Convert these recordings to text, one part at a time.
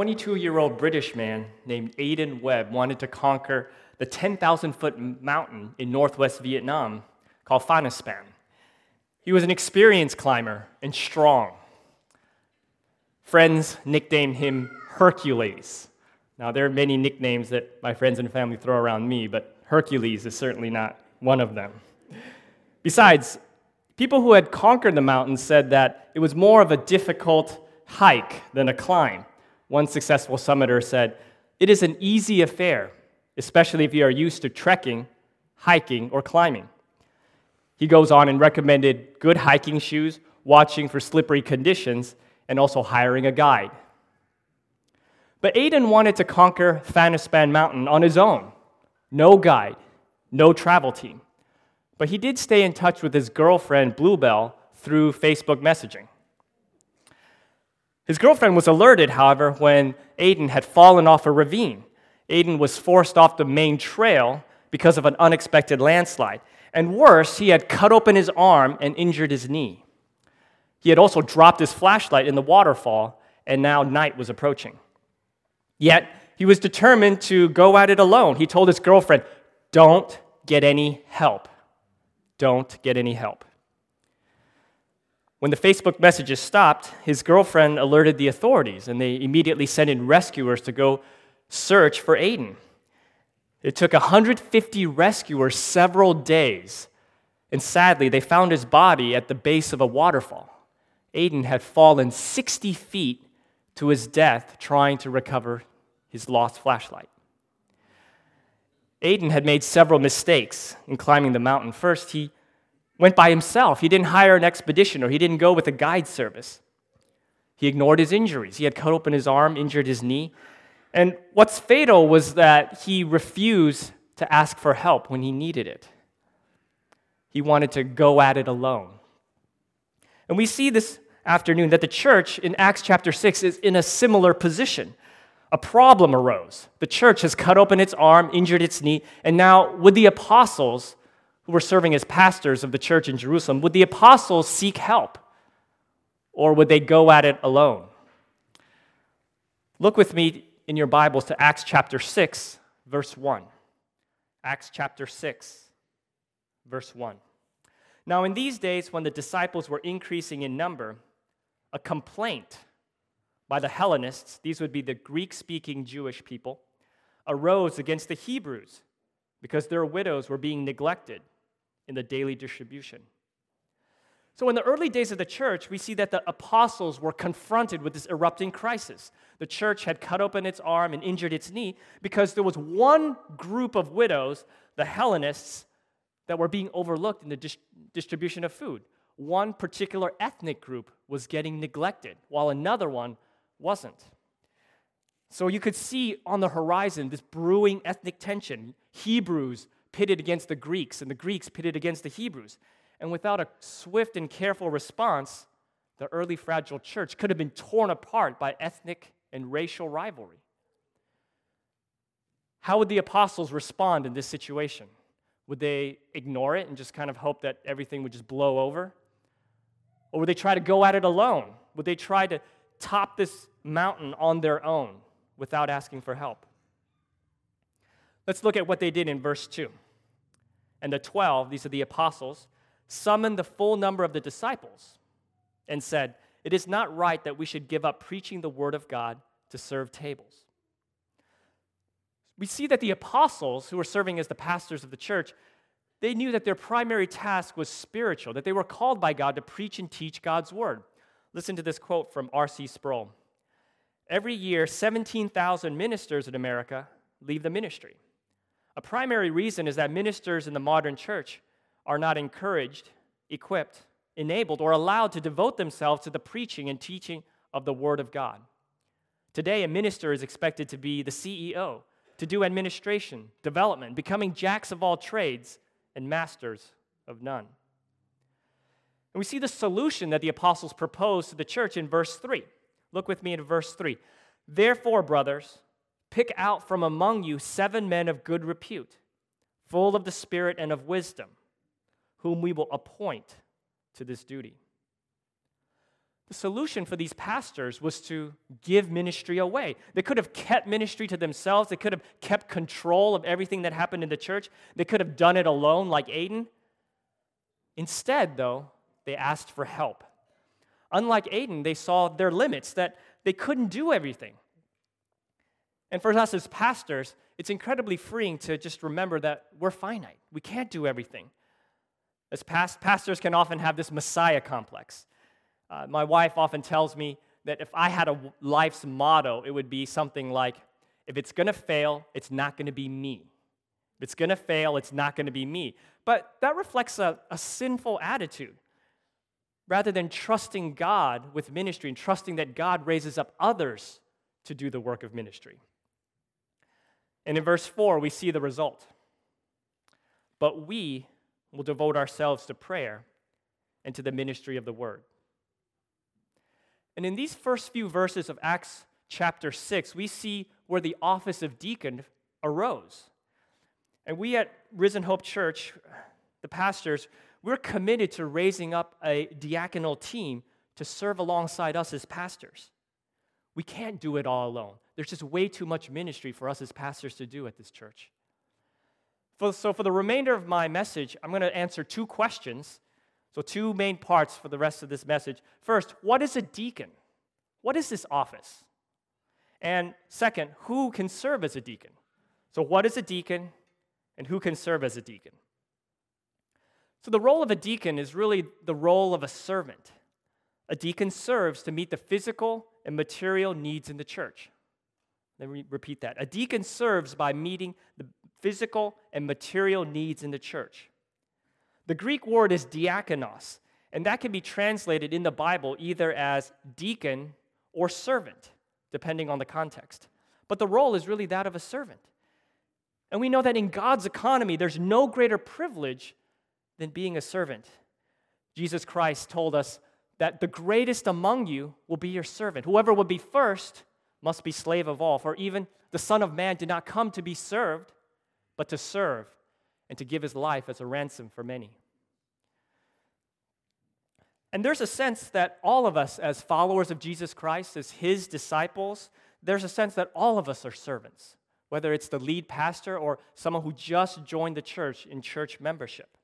22 year old British man named Aidan Webb wanted to conquer the 10,000 foot mountain in northwest Vietnam called Fansipan. He was an experienced climber and strong. Friends nicknamed him Hercules. Now, there are many nicknames that my friends and family throw around me, but Hercules is certainly not one of them. Besides, people who had conquered the mountain said that it was more of a difficult hike than a climb. One successful summiter said, It is an easy affair, especially if you are used to trekking, hiking, or climbing. He goes on and recommended good hiking shoes, watching for slippery conditions, and also hiring a guide. But Aidan wanted to conquer Fansipan Mountain on his own. No guide, no travel team. But he did stay in touch with his girlfriend, Bluebell, through Facebook messaging. His girlfriend was alerted, however, when Aidan had fallen off a ravine. Aidan was forced off the main trail because of an unexpected landslide. And worse, he had cut open his arm and injured his knee. He had also dropped his flashlight in the waterfall, and now night was approaching. Yet, he was determined to go at it alone. He told his girlfriend, Don't get any help. Don't get any help. When the Facebook messages stopped, his girlfriend alerted the authorities, and they immediately sent in rescuers to go search for Aidan. It took 150 rescuers several days, and sadly, they found his body at the base of a waterfall. Aidan had fallen 60 feet to his death trying to recover his lost flashlight. Aidan had made several mistakes in climbing the mountain. First, he went by himself. He didn't hire an expedition or he didn't go with a guide service. He ignored his injuries. He had cut open his arm, injured his knee, and what's fatal was that he refused to ask for help when he needed it. He wanted to go at it alone. And we see this afternoon that the church in Acts chapter 6 is in a similar position. A problem arose. The church has cut open its arm, injured its knee, and now, would the apostles who were serving as pastors of the church in Jerusalem, would the apostles seek help? Or would they go at it alone? Look with me in your Bibles to Acts chapter 6, verse 1. Acts chapter 6, verse 1. Now, in these days, when the disciples were increasing in number, a complaint by the Hellenists, these would be the Greek speaking Jewish people, arose against the Hebrews because their widows were being neglected in the daily distribution. So, in the early days of the church, we see that the apostles were confronted with this erupting crisis. The church had cut open its arm and injured its knee because there was one group of widows, the Hellenists, that were being overlooked in the dis- distribution of food. One particular ethnic group was getting neglected, while another one wasn't. So, you could see on the horizon this brewing ethnic tension Hebrews pitted against the Greeks, and the Greeks pitted against the Hebrews. And without a swift and careful response, the early fragile church could have been torn apart by ethnic and racial rivalry. How would the apostles respond in this situation? Would they ignore it and just kind of hope that everything would just blow over? Or would they try to go at it alone? Would they try to top this mountain on their own without asking for help? Let's look at what they did in verse 2. And the 12, these are the apostles, summoned the full number of the disciples and said, It is not right that we should give up preaching the word of God to serve tables. We see that the apostles, who were serving as the pastors of the church, they knew that their primary task was spiritual, that they were called by God to preach and teach God's word. Listen to this quote from R.C. Sproul Every year, 17,000 ministers in America leave the ministry. A primary reason is that ministers in the modern church are not encouraged, equipped, enabled, or allowed to devote themselves to the preaching and teaching of the Word of God. Today, a minister is expected to be the CEO, to do administration, development, becoming jacks of all trades and masters of none. And we see the solution that the apostles propose to the church in verse 3. Look with me in verse 3. Therefore, brothers, pick out from among you seven men of good repute, full of the Spirit and of wisdom whom we will appoint to this duty. the solution for these pastors was to give ministry away. They could have kept ministry to themselves, they could have kept control of everything that happened in the church, they could have done it alone, like Aidan. Instead, though, they asked for help. Unlike Aidan, they saw their limits, that they couldn't do everything. And for us as pastors, it's incredibly freeing to just remember that we're finite. We can't do everything. As past, pastors can often have this Messiah complex. Uh, my wife often tells me that if I had a life's motto, it would be something like if it's going to fail, it's not going to be me. If it's going to fail, it's not going to be me. But that reflects a, a sinful attitude. Rather than trusting God with ministry and trusting that God raises up others to do the work of ministry. And in verse 4, we see the result. But we will devote ourselves to prayer and to the ministry of the word. And in these first few verses of Acts chapter 6, we see where the office of deacon arose. And we at Risen Hope Church, the pastors, we're committed to raising up a diaconal team to serve alongside us as pastors. We can't do it all alone. There's just way too much ministry for us as pastors to do at this church. So, for the remainder of my message, I'm going to answer two questions. So, two main parts for the rest of this message. First, what is a deacon? What is this office? And second, who can serve as a deacon? So, what is a deacon and who can serve as a deacon? So, the role of a deacon is really the role of a servant. A deacon serves to meet the physical and material needs in the church. Let me repeat that. A deacon serves by meeting the physical and material needs in the church. The Greek word is diakonos, and that can be translated in the Bible either as deacon or servant, depending on the context. But the role is really that of a servant. And we know that in God's economy, there's no greater privilege than being a servant. Jesus Christ told us that the greatest among you will be your servant. Whoever will be first must be slave of all. For even the Son of Man did not come to be served, but to serve and to give his life as a ransom for many. And there's a sense that all of us, as followers of Jesus Christ, as his disciples, there's a sense that all of us are servants, whether it's the lead pastor or someone who just joined the church in church membership.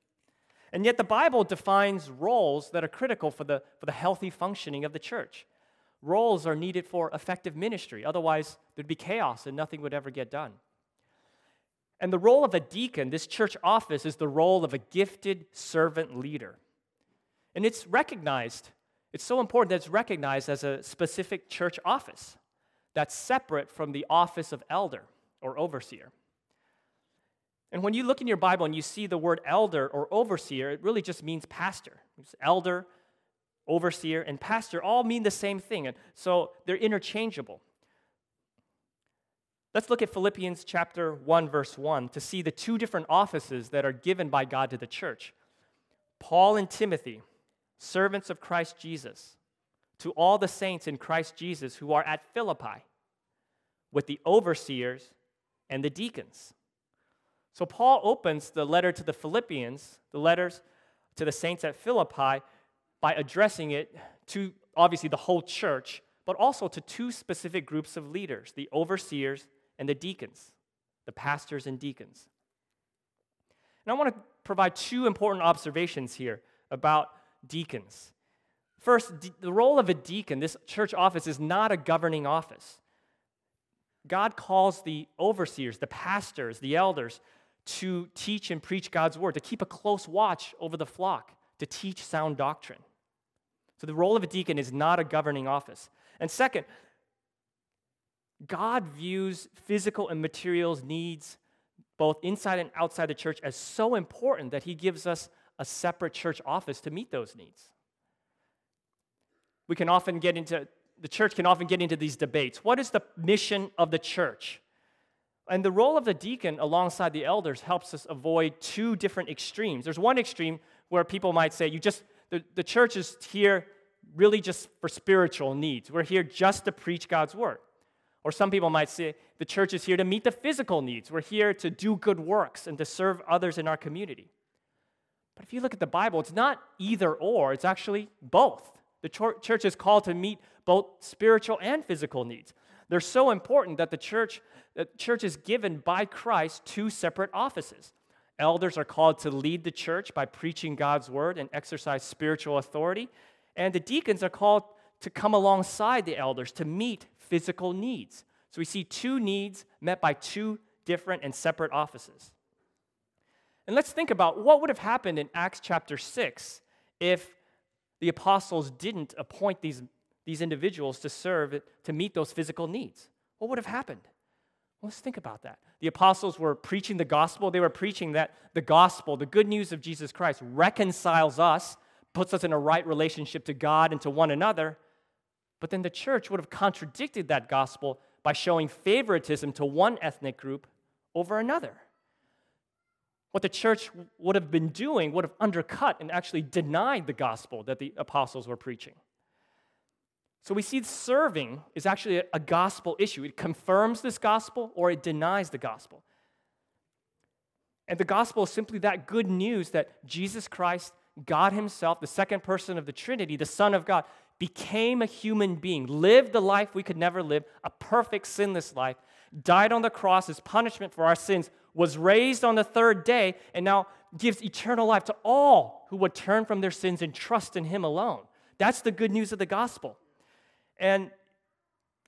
And yet, the Bible defines roles that are critical for the, for the healthy functioning of the church. Roles are needed for effective ministry, otherwise, there'd be chaos and nothing would ever get done. And the role of a deacon, this church office, is the role of a gifted servant leader. And it's recognized, it's so important that it's recognized as a specific church office that's separate from the office of elder or overseer. And when you look in your Bible and you see the word elder or overseer, it really just means pastor. It's elder, overseer, and pastor all mean the same thing. And so they're interchangeable. Let's look at Philippians chapter 1 verse 1 to see the two different offices that are given by God to the church. Paul and Timothy, servants of Christ Jesus, to all the saints in Christ Jesus who are at Philippi, with the overseers and the deacons. So Paul opens the letter to the Philippians, the letters to the saints at Philippi, by addressing it to obviously the whole church, but also to two specific groups of leaders the overseers and the deacons, the pastors and deacons. And I want to provide two important observations here about deacons. First, the role of a deacon, this church office, is not a governing office. God calls the overseers, the pastors, the elders to teach and preach God's word, to keep a close watch over the flock, to teach sound doctrine. So the role of a deacon is not a governing office. And second, God views physical and materials needs, both inside and outside the church, as so important that He gives us a separate church office to meet those needs. We can often get into, the church can often get into these debates. What is the mission of the church? And the role of the deacon alongside the elders helps us avoid two different extremes. There's one extreme where people might say, you just, the, the church is here really just for spiritual needs. We're here just to preach God's word. Or some people might say the church is here to meet the physical needs. We're here to do good works and to serve others in our community. But if you look at the Bible, it's not either or, it's actually both. The church is called to meet both spiritual and physical needs. They're so important that the church, the church is given by Christ two separate offices. Elders are called to lead the church by preaching God's word and exercise spiritual authority. And the deacons are called to come alongside the elders to meet physical needs. So we see two needs met by two different and separate offices. And let's think about what would have happened in Acts chapter 6 if the apostles didn't appoint these, these individuals to serve, to meet those physical needs. What would have happened? Let's think about that. The apostles were preaching the gospel. They were preaching that the gospel, the good news of Jesus Christ, reconciles us, puts us in a right relationship to God and to one another. But then the church would have contradicted that gospel by showing favoritism to one ethnic group over another. What the church would have been doing would have undercut and actually denied the gospel that the apostles were preaching. So we see serving is actually a, gospel issue. It confirms this gospel or it denies the gospel. And the gospel is simply that good news that Jesus Christ, God Himself, the second person of the Trinity, the Son of God, became a human being, lived the life we could never live, a perfect, sinless life, died on the cross as punishment for our sins, was raised on the third day, and now gives eternal life to all who would turn from their sins and trust in Him alone. That's the good news of the gospel. And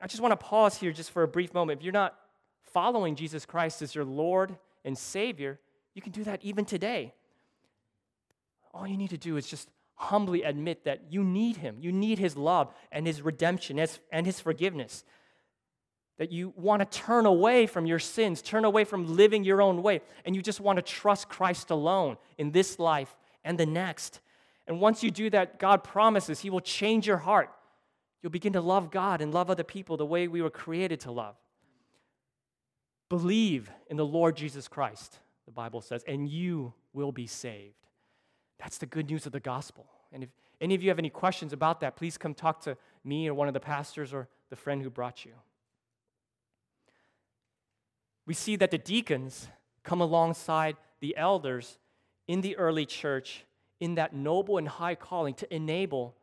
I just want to pause here just for a brief moment. If you're not following Jesus Christ as your Lord and Savior, you can do that even today. All you need to do is just humbly admit that you need Him. You need His love and His redemption and His forgiveness. That you want to turn away from your sins, turn away from living your own way, and you just want to trust Christ alone in this life and the next. And once you do that, God promises He will change your heart. You'll begin to love God and love other people the way we were created to love. Believe in the Lord Jesus Christ, the Bible says, and you will be saved. That's the good news of the gospel. And if any of you have any questions about that, please come talk to me or one of the pastors or the friend who brought you. We see that the deacons come alongside the elders in the early church in that noble and high calling to enable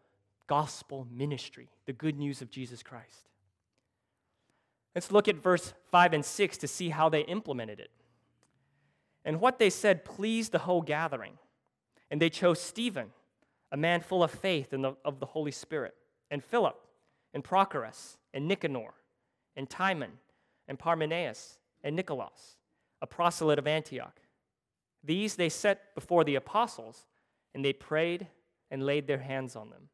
gospel ministry, the good news of Jesus Christ. Let's look at verse 5 and 6 to see how they implemented it. And what they said pleased the whole gathering. And they chose Stephen, a man full of faith and of the Holy Spirit, and Philip, and Prochorus, and Nicanor, and Timon, and Parmenas, and Nicholas, a proselyte of Antioch. These they set before the apostles, and they prayed and laid their hands on them.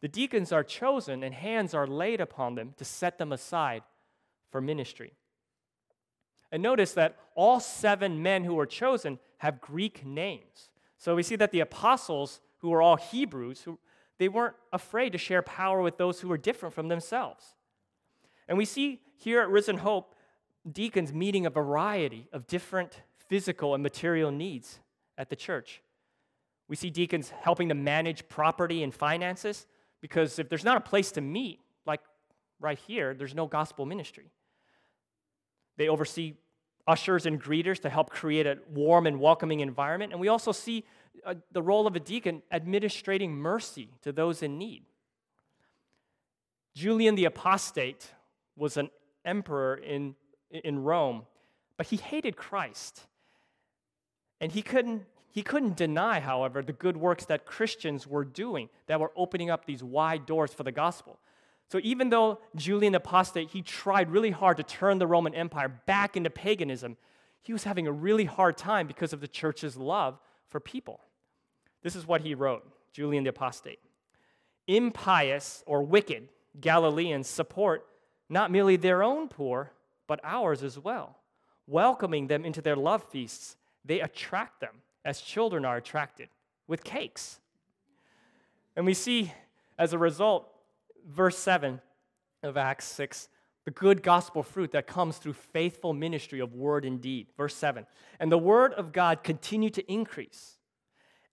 The deacons are chosen and hands are laid upon them to set them aside for ministry. And notice that all seven men who were chosen have Greek names. So we see that the apostles, who were all Hebrews, who, they weren't afraid to share power with those who were different from themselves. And we see here at Risen Hope deacons meeting a variety of different physical and material needs at the church. We see deacons helping to manage property and finances. Because if there's not a place to meet, like right here, there's no gospel ministry. They oversee ushers and greeters to help create a warm and welcoming environment. And we also see uh, the role of a deacon administrating mercy to those in need. Julian the Apostate was an emperor in, in Rome, but he hated Christ. And he couldn't, he couldn't deny, however, the good works that Christians were doing that were opening up these wide doors for the gospel. So even though Julian the Apostate, he tried really hard to turn the Roman Empire back into paganism, he was having a really hard time because of the church's love for people. This is what he wrote, Julian the Apostate. Impious or wicked Galileans support not merely their own poor, but ours as well. Welcoming them into their love feasts, they attract them as children are attracted with cakes. And we see as a result, verse 7 of Acts 6, the good gospel fruit that comes through faithful ministry of word and deed. Verse 7 And the word of God continued to increase,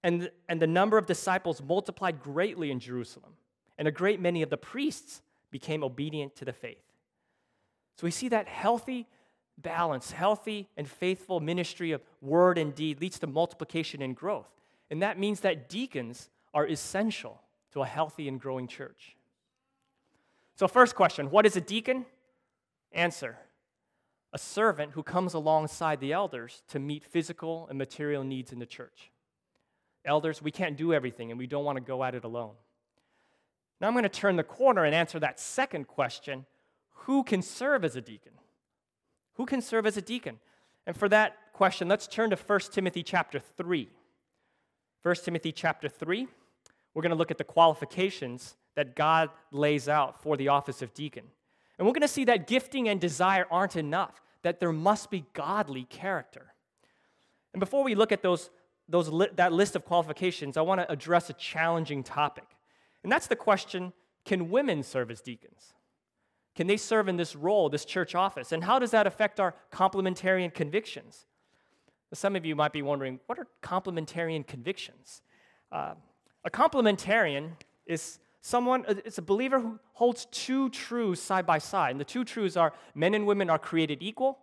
and, and the number of disciples multiplied greatly in Jerusalem, and a great many of the priests became obedient to the faith. So we see that healthy balance, healthy and faithful ministry of word and deed leads to multiplication and growth. And that means that deacons are essential to a healthy and growing church. So, first question what is a deacon? Answer a servant who comes alongside the elders to meet physical and material needs in the church. Elders, we can't do everything and we don't want to go at it alone. Now I'm going to turn the corner and answer that second question who can serve as a deacon? Who can serve as a deacon? And for that question, let's turn to 1 Timothy chapter 3. 1 Timothy chapter 3, we're going to look at the qualifications that God lays out for the office of deacon. And we're going to see that gifting and desire aren't enough, that there must be godly character. And before we look at those, those li- that list of qualifications, I want to address a challenging topic. And that's the question can women serve as deacons? Can they serve in this role, this church office? And how does that affect our complementarian convictions? Some of you might be wondering what are complementarian convictions? Uh, a complementarian is someone, uh, it's a believer who holds two truths side by side. And the two truths are men and women are created equal,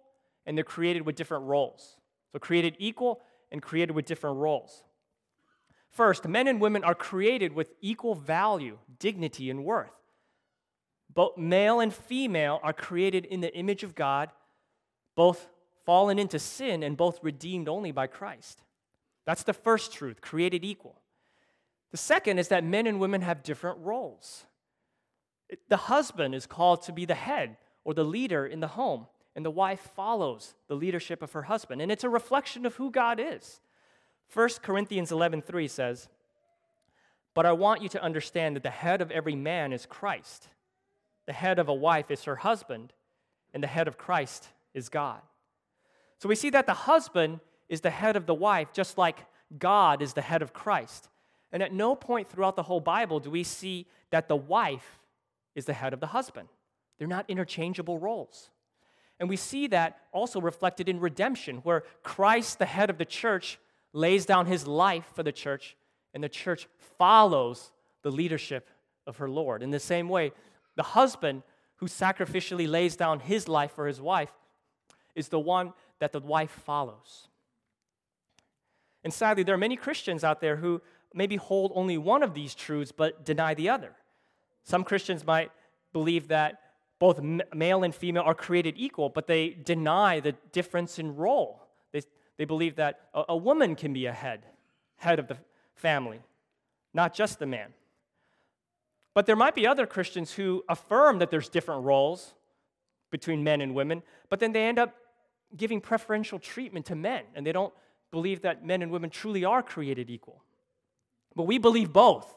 and they're created with different roles. So, created equal and created with different roles. First, men and women are created with equal value, dignity, and worth. Both male and female are created in the image of God, both fallen into sin and both redeemed only by Christ. That's the first truth, created equal. The second is that men and women have different roles. The husband is called to be the head or the leader in the home, and the wife follows the leadership of her husband. And it's a reflection of who God is. 1 Corinthians 11:3 says, "But I want you to understand that the head of every man is Christ. The head of a wife is her husband, and the head of Christ is God." So we see that the husband is the head of the wife just like God is the head of Christ. And at no point throughout the whole Bible do we see that the wife is the head of the husband. They're not interchangeable roles. And we see that also reflected in redemption, where Christ, the head of the church, lays down his life for the church, and the church follows the leadership of her Lord. In the same way, the husband who sacrificially lays down his life for his wife is the one that the wife follows. And sadly, there are many Christians out there who maybe hold only one of these truths but deny the other. Some Christians might believe that both male and female are created equal, but they deny the difference in role. They, they believe that a, a woman can be a head, head of the family, not just the man. But there might be other Christians who affirm that there's different roles between men and women, but then they end up giving preferential treatment to men, and they don't believe that men and women truly are created equal. But we believe both,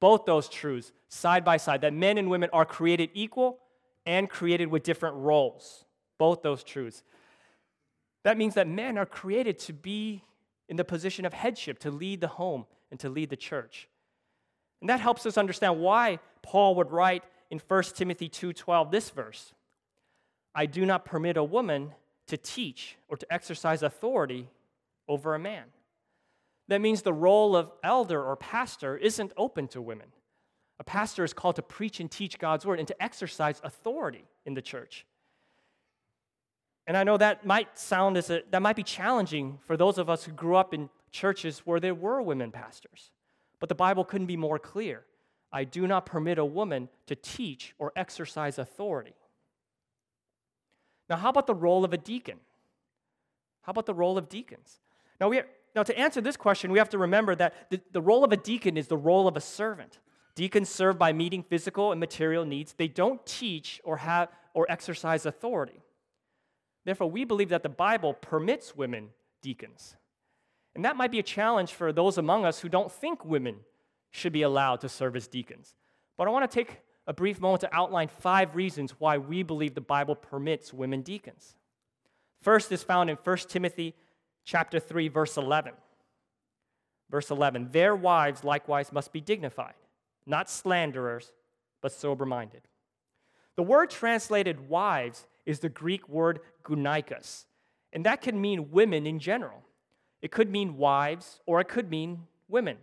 both those truths, side by side, that men and women are created equal and created with different roles. Both those truths. That means that men are created to be in the position of headship, to lead the home and to lead the church. And that helps us understand why Paul would write in 1 Timothy 2:12 this verse. I do not permit a woman to teach or to exercise authority over a man. That means the role of elder or pastor isn't open to women. A pastor is called to preach and teach God's word and to exercise authority in the church. And I know that might sound as a, that might be challenging for those of us who grew up in churches where there were women pastors. But the Bible couldn't be more clear. I do not permit a woman to teach or exercise authority. Now, how about the role of a deacon? How about the role of deacons? Now, we, now, to answer this question, we have to remember that the, the role of a deacon is the role of a servant. Deacons serve by meeting physical and material needs. They don't teach or have or exercise authority. Therefore, we believe that the Bible permits women deacons. And that might be a challenge for those among us who don't think women should be allowed to serve as deacons. But I want to take a brief moment to outline five reasons why we believe the Bible permits women deacons. First is found in 1 Timothy chapter 3, verse 11. Verse 11 Their wives likewise must be dignified, not slanderers, but sober minded. The word translated wives is the Greek word gunaikos, and that can mean women in general. It could mean wives, or it could mean women.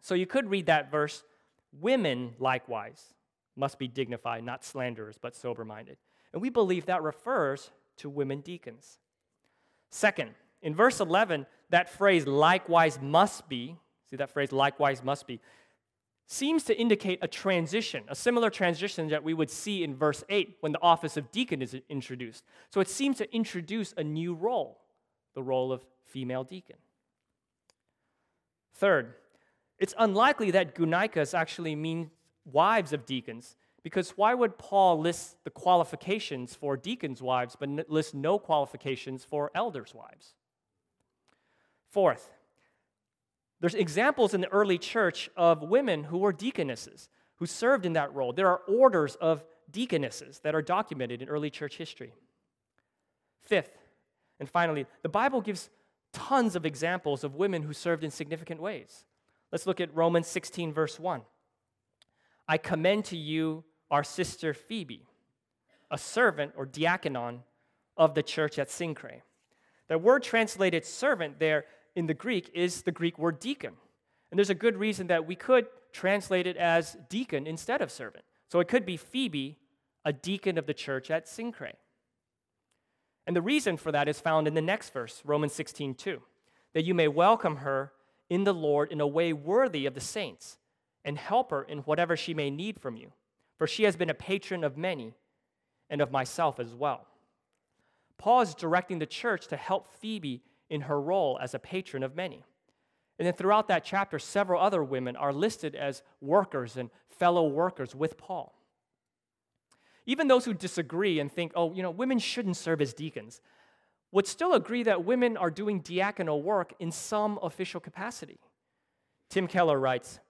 So you could read that verse Women likewise must be dignified, not slanderers, but sober minded. And we believe that refers to women deacons. Second, in verse 11, that phrase likewise must be, see that phrase likewise must be, seems to indicate a transition, a similar transition that we would see in verse 8 when the office of deacon is introduced. So it seems to introduce a new role, the role of female deacon. Third, it's unlikely that gunaikas actually mean wives of deacons, because why would Paul list the qualifications for deacons' wives but list no qualifications for elders' wives? Fourth, there's examples in the early church of women who were deaconesses, who served in that role. There are orders of deaconesses that are documented in early church history. Fifth, and finally, the Bible gives tons of examples of women who served in significant ways. Let's look at Romans 16, verse 1. I commend to you our sister Phoebe, a servant or diaconon of the church at Cenchreae. The word translated servant there in the Greek is the Greek word deacon. And there's a good reason that we could translate it as deacon instead of servant. So it could be Phoebe, a deacon of the church at Cenchreae. And the reason for that is found in the next verse, Romans 16, 2, that you may welcome her in the Lord in a way worthy of the saints and help her in whatever she may need from you. For she has been a patron of many and of myself as well. Paul is directing the church to help Phoebe in her role as a patron of many. And then throughout that chapter, several other women are listed as workers and fellow workers with Paul. Even those who disagree and think, oh, you know, women shouldn't serve as deacons, would still agree that women are doing diaconal work in some official capacity. Tim Keller writes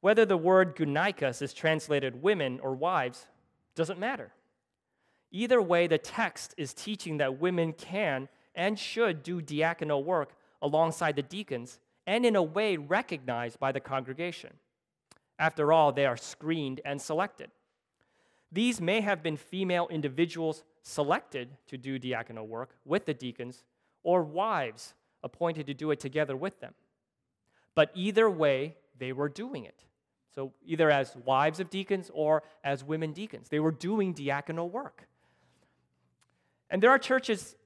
Whether the word gunaikas is translated women or wives doesn't matter. Either way, the text is teaching that women can and should do diaconal work alongside the deacons and in a way recognized by the congregation. After all, they are screened and selected. These may have been female individuals selected to do diaconal work with the deacons, or wives appointed to do it together with them. But either way, they were doing it. So, either as wives of deacons or as women deacons, they were doing diaconal work. And there are churches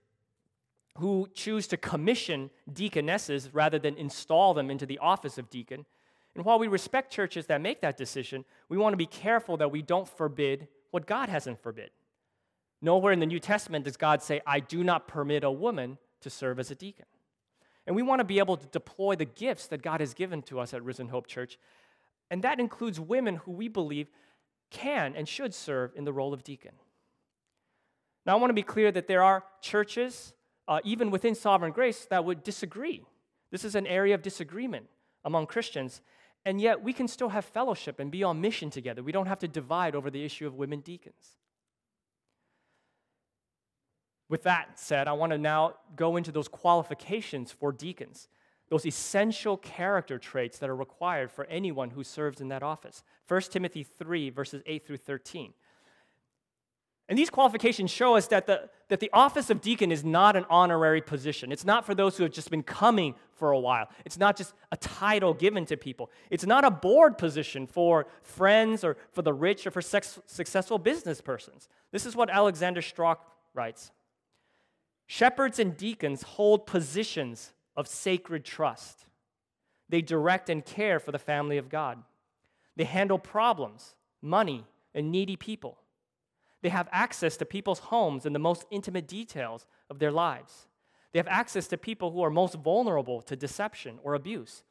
who choose to commission deaconesses rather than install them into the office of deacon. And while we respect churches that make that decision, we want to be careful that we don't forbid what God hasn't forbid. Nowhere in the New Testament does God say, I do not permit a woman to serve as a deacon. And we want to be able to deploy the gifts that God has given to us at Risen Hope Church. And that includes women who we believe can and should serve in the role of deacon. Now, I want to be clear that there are churches uh, even within sovereign grace, that would disagree. This is an area of disagreement among Christians. And yet, we can still have fellowship and be on mission together. We don't have to divide over the issue of women deacons. With that said, I want to now go into those qualifications for deacons, those essential character traits that are required for anyone who serves in that office. 1 Timothy 3, verses 8 through 13. And these qualifications show us that the, that the office of deacon is not an honorary position. It's not for those who have just been coming for a while. It's not just a title given to people. It's not a board position for friends or for the rich or for sex, successful business persons. This is what Alexander Strauch writes Shepherds and deacons hold positions of sacred trust. They direct and care for the family of God. They handle problems, money, and needy people. They have access to people's homes and the most intimate details of their lives. They have access to people who are most vulnerable to deception or abuse.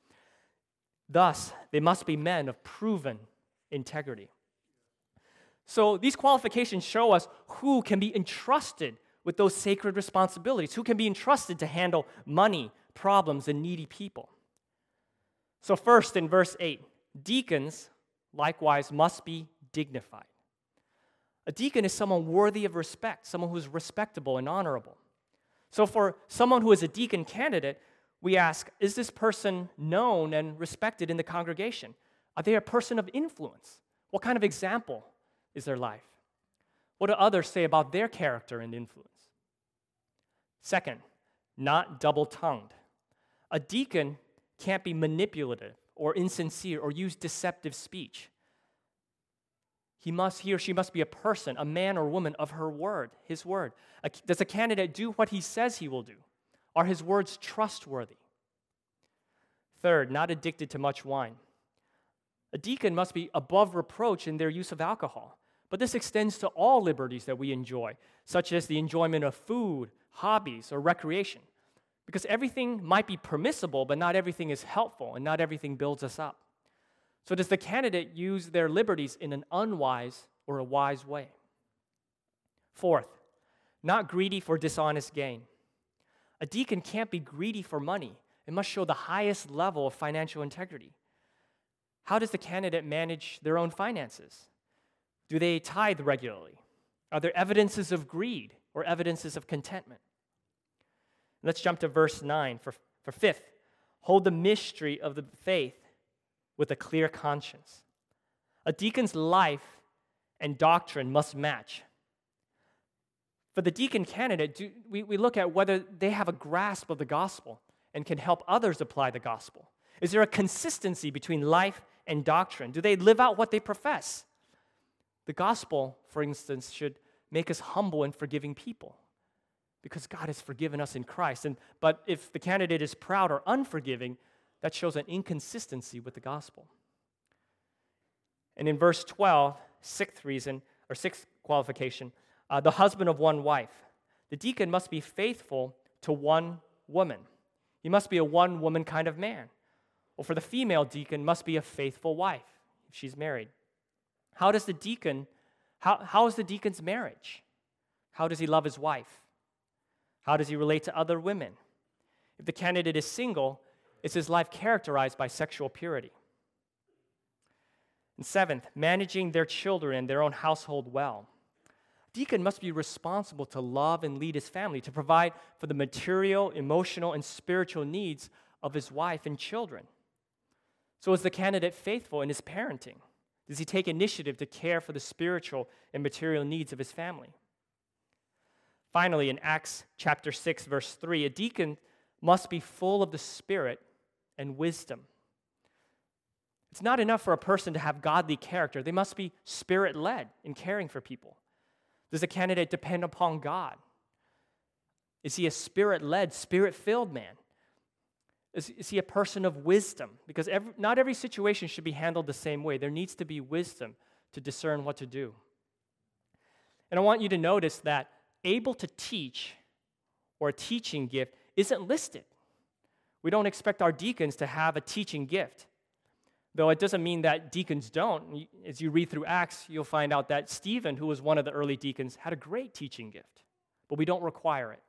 Thus, they must be men of proven integrity. So, these qualifications show us who can be entrusted with those sacred responsibilities, who can be entrusted to handle money, problems, and needy people. So, first in verse 8, deacons likewise must be dignified. A deacon is someone worthy of respect, someone who's respectable and honorable. So, for someone who is a deacon candidate, we ask Is this person known and respected in the congregation? Are they a person of influence? What kind of example is their life? What do others say about their character and influence? Second, not double tongued. A deacon can't be manipulative or insincere or use deceptive speech. He must, he or she must be a person, a man or woman of her word, his word. Does a candidate do what he says he will do? Are his words trustworthy? Third, not addicted to much wine. A deacon must be above reproach in their use of alcohol. But this extends to all liberties that we enjoy, such as the enjoyment of food, hobbies, or recreation. Because everything might be permissible, but not everything is helpful, and not everything builds us up. So, does the candidate use their liberties in an unwise or a wise way? Fourth, not greedy for dishonest gain. A deacon can't be greedy for money, it must show the highest level of financial integrity. How does the candidate manage their own finances? Do they tithe regularly? Are there evidences of greed or evidences of contentment? Let's jump to verse 9 for, for fifth. Hold the mystery of the faith with a clear conscience. A deacon's life and doctrine must match. For the deacon candidate, do, we, we look at whether they have a grasp of the gospel and can help others apply the gospel. Is there a consistency between life and doctrine? Do they live out what they profess? The gospel, for instance, should make us humble and forgiving people because God has forgiven us in Christ. And, but if the candidate is proud or unforgiving, that shows an inconsistency with the gospel. And in verse 12, sixth reason, or sixth qualification, uh, the husband of one wife. The deacon must be faithful to one woman. He must be a one woman kind of man. Well, for the female deacon, must be a faithful wife if she's married. How does the deacon, how, how is the deacon's marriage? How does he love his wife? How does he relate to other women? If the candidate is single, is his life characterized by sexual purity? And seventh, managing their children and their own household well. Deacon must be responsible to love and lead his family, to provide for the material, emotional, and spiritual needs of his wife and children. So, is the candidate faithful in his parenting? Does he take initiative to care for the spiritual and material needs of his family? Finally, in Acts chapter 6, verse 3, a deacon must be full of the Spirit and wisdom. It's not enough for a person to have godly character, they must be spirit led in caring for people. Does a candidate depend upon God? Is he a spirit led, spirit filled man? Is, is he a person of wisdom? Because every, not every situation should be handled the same way. There needs to be wisdom to discern what to do. And I want you to notice that able to teach or a teaching gift isn't listed. We don't expect our deacons to have a teaching gift. Though it doesn't mean that deacons don't. As you read through Acts, you'll find out that Stephen, who was one of the early deacons, had a great teaching gift, but we don't require it.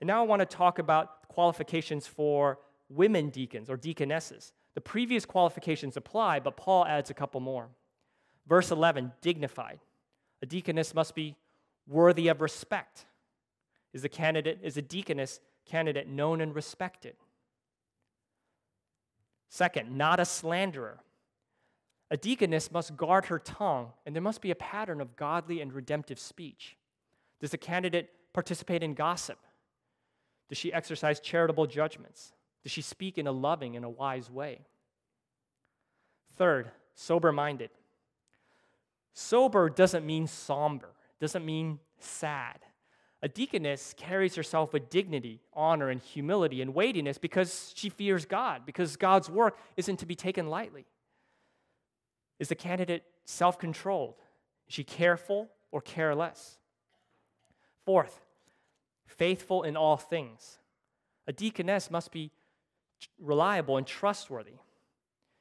And now I want to talk about qualifications for women deacons or deaconesses. The previous qualifications apply, but Paul adds a couple more. Verse 11 dignified. A deaconess must be worthy of respect. Is a candidate, is a deaconess candidate known and respected? Second, not a slanderer. A deaconess must guard her tongue, and there must be a pattern of godly and redemptive speech. Does the candidate participate in gossip? Does she exercise charitable judgments? Does she speak in a loving and a wise way? Third, sober minded. Sober doesn't mean somber, doesn't mean sad. A deaconess carries herself with dignity, honor, and humility and weightiness because she fears God, because God's work isn't to be taken lightly. Is the candidate self controlled? Is she careful or careless? Fourth, faithful in all things. A deaconess must be reliable and trustworthy.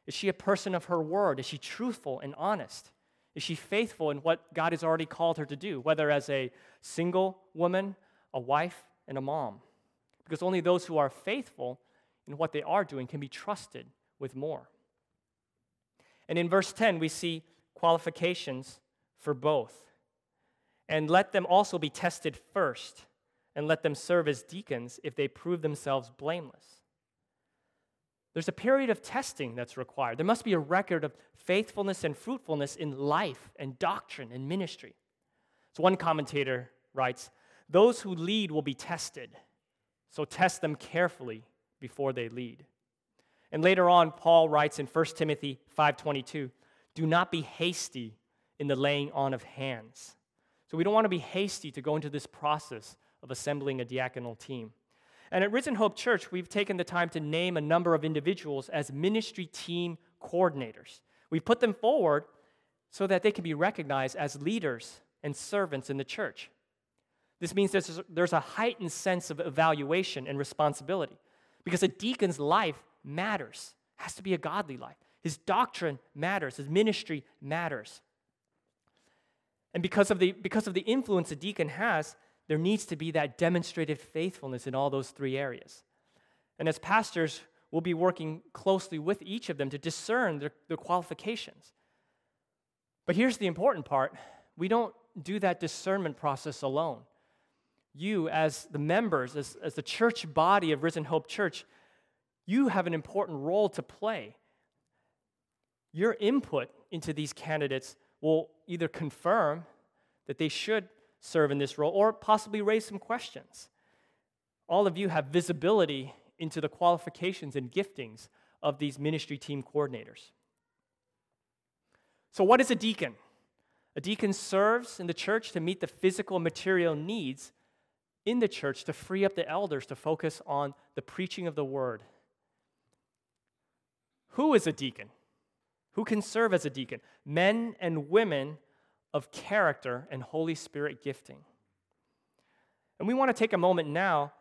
Is she a person of her word? Is she truthful and honest? Is she faithful in what God has already called her to do, whether as a single woman, a wife, and a mom? Because only those who are faithful in what they are doing can be trusted with more. And in verse 10, we see qualifications for both. And let them also be tested first and let them serve as deacons if they prove themselves blameless. There's a period of testing that's required. There must be a record of faithfulness and fruitfulness in life and doctrine and ministry. So, one commentator writes Those who lead will be tested, so test them carefully before they lead. And later on, Paul writes in 1 Timothy 5:22, "Do not be hasty in the laying on of hands." So we don't want to be hasty to go into this process of assembling a diaconal team. And at Risen Hope Church, we've taken the time to name a number of individuals as ministry team coordinators. We've put them forward so that they can be recognized as leaders and servants in the church. This means there's, there's a heightened sense of evaluation and responsibility because a deacon's life matters, has to be a godly life. His doctrine matters, his ministry matters. And because of the, because of the influence a deacon has, there needs to be that demonstrated faithfulness in all those three areas. And as pastors, we'll be working closely with each of them to discern their, their qualifications. But here's the important part we don't do that discernment process alone. You, as the members, as, as the church body of Risen Hope Church, you have an important role to play. Your input into these candidates will either confirm that they should serve in this role or possibly raise some questions. All of you have visibility into the qualifications and giftings of these ministry team coordinators. So, what is a deacon? A deacon serves in the church to meet the physical and material needs in the church to free up the elders to focus on the preaching of the word. Who is a deacon? Who can serve as a deacon? Men and women of character and Holy Spirit gifting. And we want to take a moment now,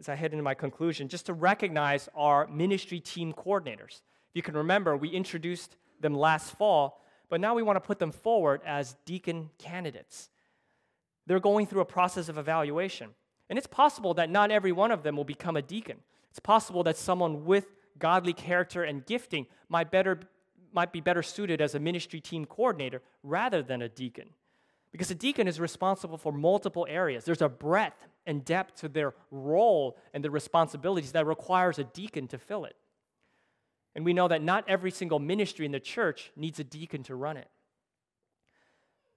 as I head into my conclusion, just to recognize our ministry team coordinators. If you can remember, we introduced them last fall, but now we want to put them forward as deacon candidates. They're going through a process of evaluation. And it's possible that not every one of them will become a deacon. It's possible that someone with godly character and gifting might, better, might be better suited as a ministry team coordinator rather than a deacon. Because a deacon is responsible for multiple areas. There's a breadth and depth to their role and the responsibilities that requires a deacon to fill it. And we know that not every single ministry in the church needs a deacon to run it.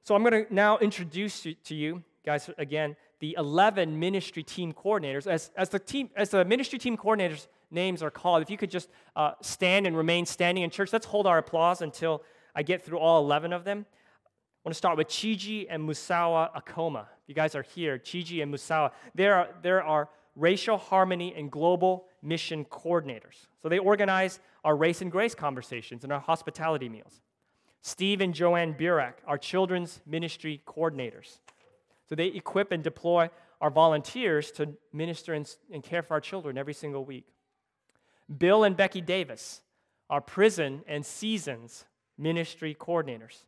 So I'm going to now introduce to you, guys, again, the 11 ministry team coordinators. As, as, the, team, as the ministry team coordinators' names are called, if you could just uh, stand and remain standing in church, let's hold our applause until I get through all 11 of them. I want to start with Chiji and Musawa Akoma. You guys are here, Chiji and Musawa. There are, there are racial harmony and global mission coordinators. So they organize our race and grace conversations and our hospitality meals. Steve and Joanne Burak, our children's ministry coordinators. So they equip and deploy our volunteers to minister and, and care for our children every single week. Bill and Becky Davis, are prison and seasons ministry coordinators.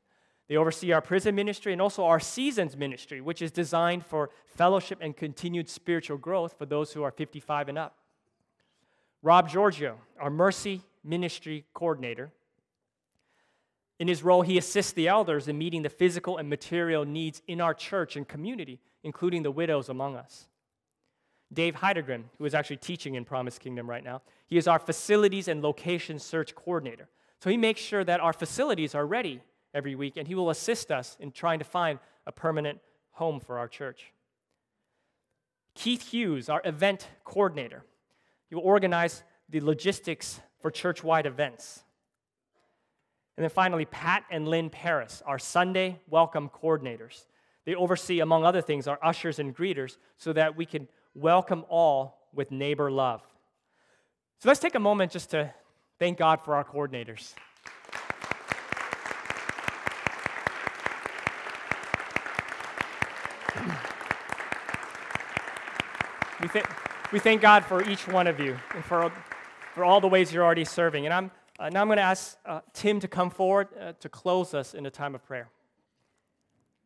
They oversee our prison ministry and also our seasons ministry, which is designed for fellowship and continued spiritual growth for those who are 55 and up. Rob Giorgio, our mercy ministry coordinator. In his role, he assists the elders in meeting the physical and material needs in our church and community, including the widows among us. Dave Heidegren, who is actually teaching in Promise Kingdom right now, he is our facilities and location search coordinator. So he makes sure that our facilities are ready every week, and He will assist us in trying to find a permanent home for our church. Keith Hughes, our event coordinator, he will organize the logistics for church wide events. And then finally, Pat and Lynn Paris, our Sunday welcome coordinators. They oversee, among other things, our ushers and greeters so that we can welcome all with neighbor love. So let's take a moment just to thank God for our coordinators. We, th- we thank God for each one of you and for, for all the ways you're already serving. And I'm, uh, now I'm going to ask uh, Tim to come forward uh, to close us in a time of prayer.